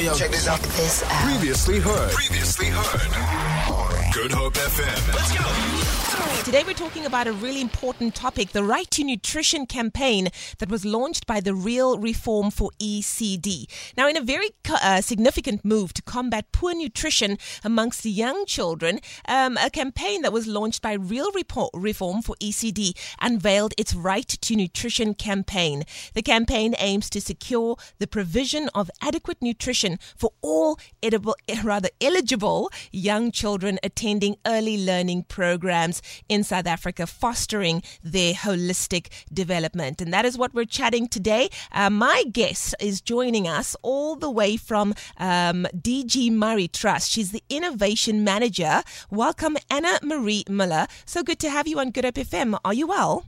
yo, yo. Check this out. This out. Previously heard. Previously heard. Good Hope FM. Let's go. Today we're talking about a really important topic, the Right to Nutrition campaign that was launched by the Real Reform for ECD. Now, in a very uh, significant move to combat poor nutrition amongst the young children, um, a campaign that was launched by Real Reform for ECD unveiled its Right to Nutrition campaign. The campaign aims to secure the provision of adequate nutrition for all edible, rather eligible young children attending early learning programs in South Africa, fostering their holistic development. And that is what we're chatting today. Uh, my guest is joining us all the way from um, DG Murray Trust. She's the innovation manager. Welcome, Anna-Marie Müller. So good to have you on Good Hope FM. Are you well?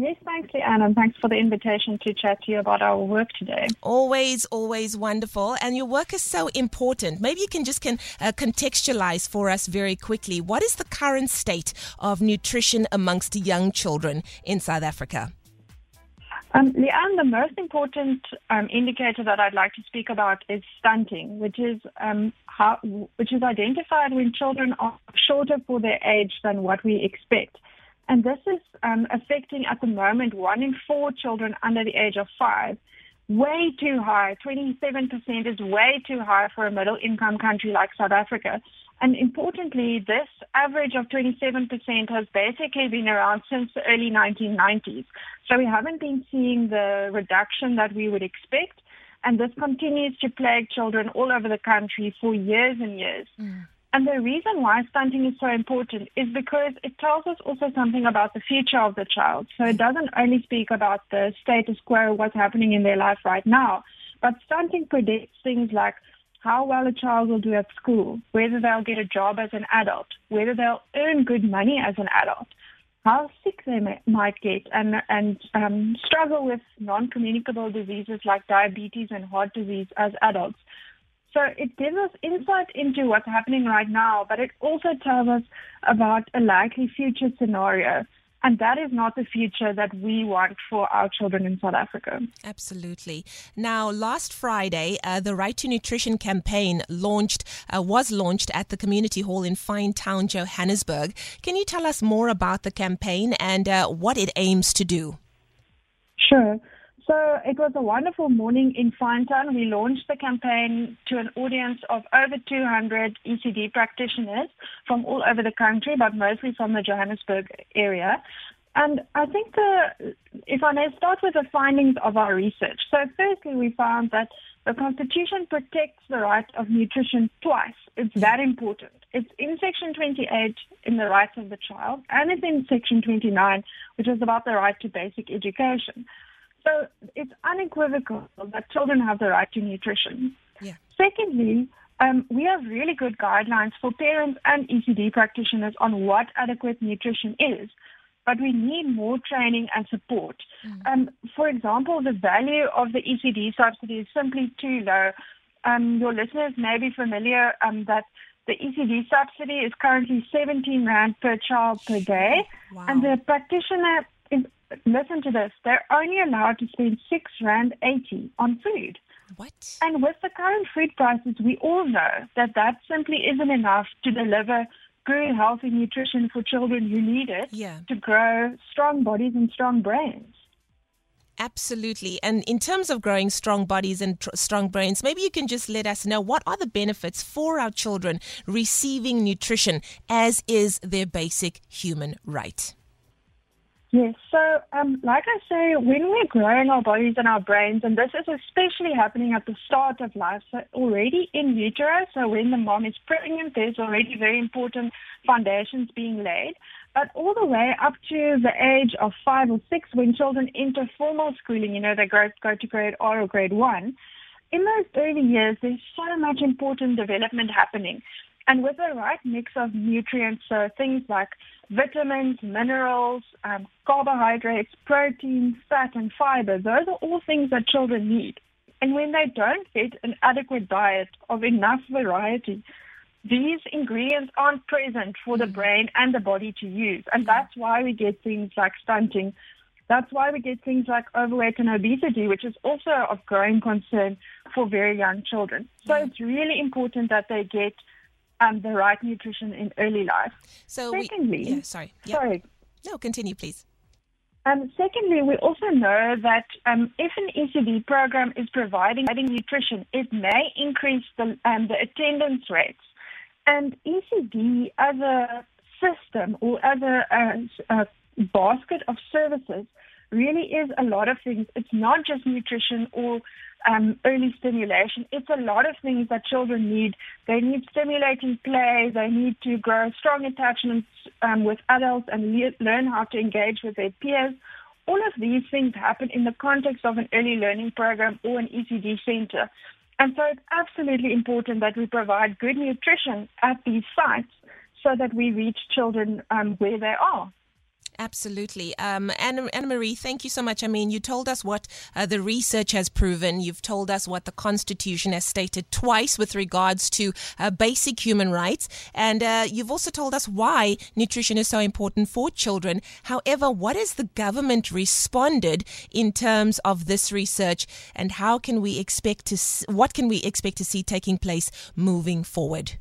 Yes, thanks, Leigh-Anne, and thanks for the invitation to chat to you about our work today. Always, always wonderful. And your work is so important. Maybe you can just can uh, contextualize for us very quickly. What is the current state of nutrition amongst young children in South Africa? Um, Leigh-Anne, the most important um, indicator that I'd like to speak about is stunting, which is um, how, which is identified when children are shorter for their age than what we expect. And this is um, affecting at the moment one in four children under the age of five. Way too high. 27% is way too high for a middle income country like South Africa. And importantly, this average of 27% has basically been around since the early 1990s. So we haven't been seeing the reduction that we would expect. And this continues to plague children all over the country for years and years. Mm. And the reason why stunting is so important is because it tells us also something about the future of the child. So it doesn't only speak about the status quo, what's happening in their life right now, but stunting predicts things like how well a child will do at school, whether they'll get a job as an adult, whether they'll earn good money as an adult, how sick they may, might get, and and um, struggle with non-communicable diseases like diabetes and heart disease as adults. So it gives us insight into what's happening right now, but it also tells us about a likely future scenario. And that is not the future that we want for our children in South Africa. Absolutely. Now, last Friday, uh, the Right to Nutrition campaign launched uh, was launched at the community hall in Finetown, Johannesburg. Can you tell us more about the campaign and uh, what it aims to do? Sure. So it was a wonderful morning in Finetown. We launched the campaign to an audience of over 200 ECD practitioners from all over the country, but mostly from the Johannesburg area. And I think the, if I may start with the findings of our research. So firstly, we found that the Constitution protects the right of nutrition twice. It's that important. It's in Section 28 in the rights of the child, and it's in Section 29, which is about the right to basic education. So it's unequivocal that children have the right to nutrition. Yeah. Secondly, um, we have really good guidelines for parents and ECD practitioners on what adequate nutrition is, but we need more training and support. Mm. Um, for example, the value of the ECD subsidy is simply too low. Um, your listeners may be familiar um, that the ECD subsidy is currently 17 rand per child per day, wow. and the practitioner is listen to this. They're only allowed to spend six rand eighty on food. What? And with the current food prices, we all know that that simply isn't enough to deliver good, healthy nutrition for children who need it yeah. to grow strong bodies and strong brains. Absolutely. And in terms of growing strong bodies and tr- strong brains, maybe you can just let us know what are the benefits for our children receiving nutrition as is their basic human right. Yes. So, um, like I say, when we're growing our bodies and our brains, and this is especially happening at the start of life, so already in utero, so when the mom is pregnant, there's already very important foundations being laid. But all the way up to the age of five or six, when children enter formal schooling, you know, they go, go to grade R or grade one, in those early years, there's so much important development happening. And with the right mix of nutrients, so things like vitamins, minerals, um, carbohydrates, protein, fat, and fiber, those are all things that children need. And when they don't get an adequate diet of enough variety, these ingredients aren't present for the brain and the body to use. And that's why we get things like stunting. That's why we get things like overweight and obesity, which is also of growing concern for very young children. So mm. it's really important that they get um, the right nutrition in early life. So secondly, we, yeah, sorry, sorry, no, continue, please. Um, secondly, we also know that um, if an ECD program is providing nutrition, it may increase the, um, the attendance rates. And ECD as a system or as a, a, a basket of services really is a lot of things. It's not just nutrition or um, early stimulation. It's a lot of things that children need. They need stimulating play. They need to grow strong attachments um, with adults and le- learn how to engage with their peers. All of these things happen in the context of an early learning program or an ECD center. And so it's absolutely important that we provide good nutrition at these sites so that we reach children um, where they are. Absolutely. Um, Anna, Anna-Marie, thank you so much. I mean, you told us what uh, the research has proven. You've told us what the Constitution has stated twice with regards to uh, basic human rights. And uh, you've also told us why nutrition is so important for children. However, what has the government responded in terms of this research and how can we expect to, what can we expect to see taking place moving forward?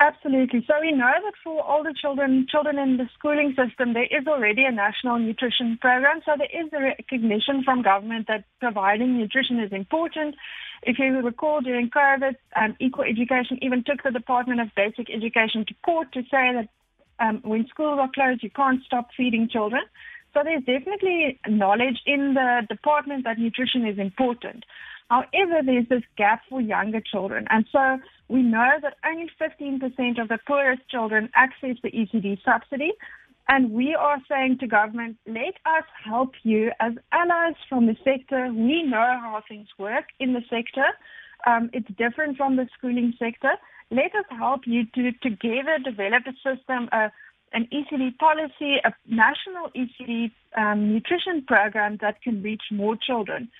Absolutely. So we know that for older children, children in the schooling system, there is already a national nutrition program. So there is a recognition from government that providing nutrition is important. If you recall, during COVID, um, Equal Education even took the Department of Basic Education to court to say that um, when schools are closed, you can't stop feeding children. So there's definitely knowledge in the department that nutrition is important. However, there's this gap for younger children. And so we know that only 15% of the poorest children access the ECD subsidy. And we are saying to government, let us help you as allies from the sector. We know how things work in the sector. Um, it's different from the schooling sector. Let us help you to together develop a system, an ECD policy, a national ECD um, nutrition program that can reach more children.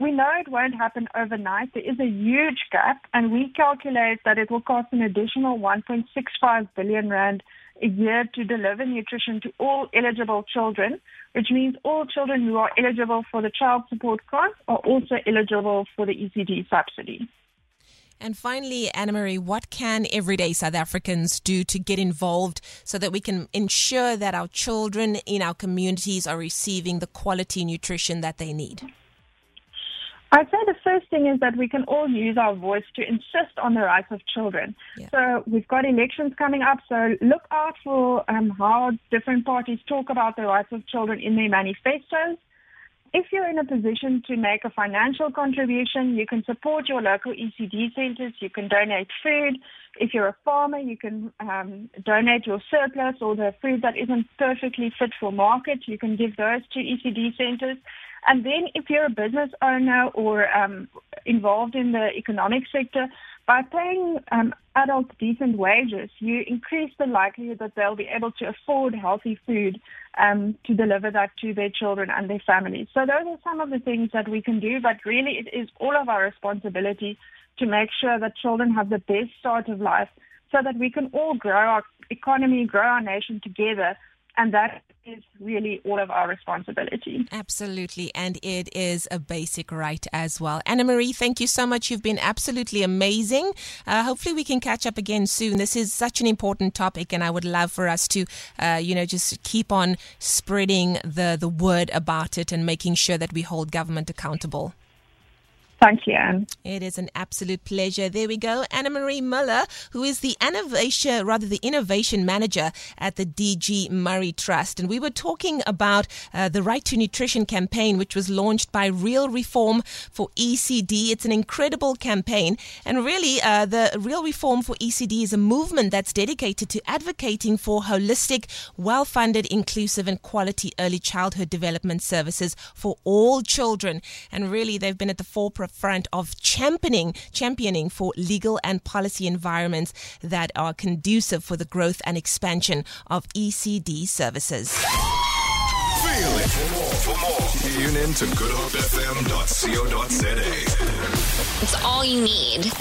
We know it won't happen overnight. There is a huge gap, and we calculate that it will cost an additional 1.65 billion rand a year to deliver nutrition to all eligible children, which means all children who are eligible for the child support grant are also eligible for the ECD subsidy. And finally, Anna-Marie, what can everyday South Africans do to get involved so that we can ensure that our children in our communities are receiving the quality nutrition that they need? I'd say the first thing is that we can all use our voice to insist on the rights of children. Yeah. So we've got elections coming up, so look out for um, how different parties talk about the rights of children in their manifestos. If you're in a position to make a financial contribution, you can support your local ECD centers. You can donate food. If you're a farmer, you can um, donate your surplus or the food that isn't perfectly fit for market. You can give those to ECD centers. And then if you're a business owner or um, involved in the economic sector, by paying um, adults decent wages, you increase the likelihood that they'll be able to afford healthy food um, to deliver that to their children and their families. So those are some of the things that we can do, but really it is all of our responsibility to make sure that children have the best start of life so that we can all grow our economy, grow our nation together and that is really all of our responsibility. Absolutely. And it is a basic right as well. Anna-Marie, thank you so much. You've been absolutely amazing. Uh, hopefully, we can catch up again soon. This is such an important topic, and I would love for us to, uh, you know, just keep on spreading the, the word about it and making sure that we hold government accountable. Thank you, Anne. It is an absolute pleasure. There we go. Anna-Marie Müller, who is the innovation, rather the innovation manager at the DG Murray Trust. And we were talking about uh, the Right to Nutrition campaign, which was launched by Real Reform for ECD. It's an incredible campaign. And really, uh, the Real Reform for ECD is a movement that's dedicated to advocating for holistic, well funded, inclusive, and quality early childhood development services for all children. And really, they've been at the forefront front of championing, championing for legal and policy environments that are conducive for the growth and expansion of ECD services. Feel it. For more, for more, tune in to goodhopefm.co.za. It's all you need.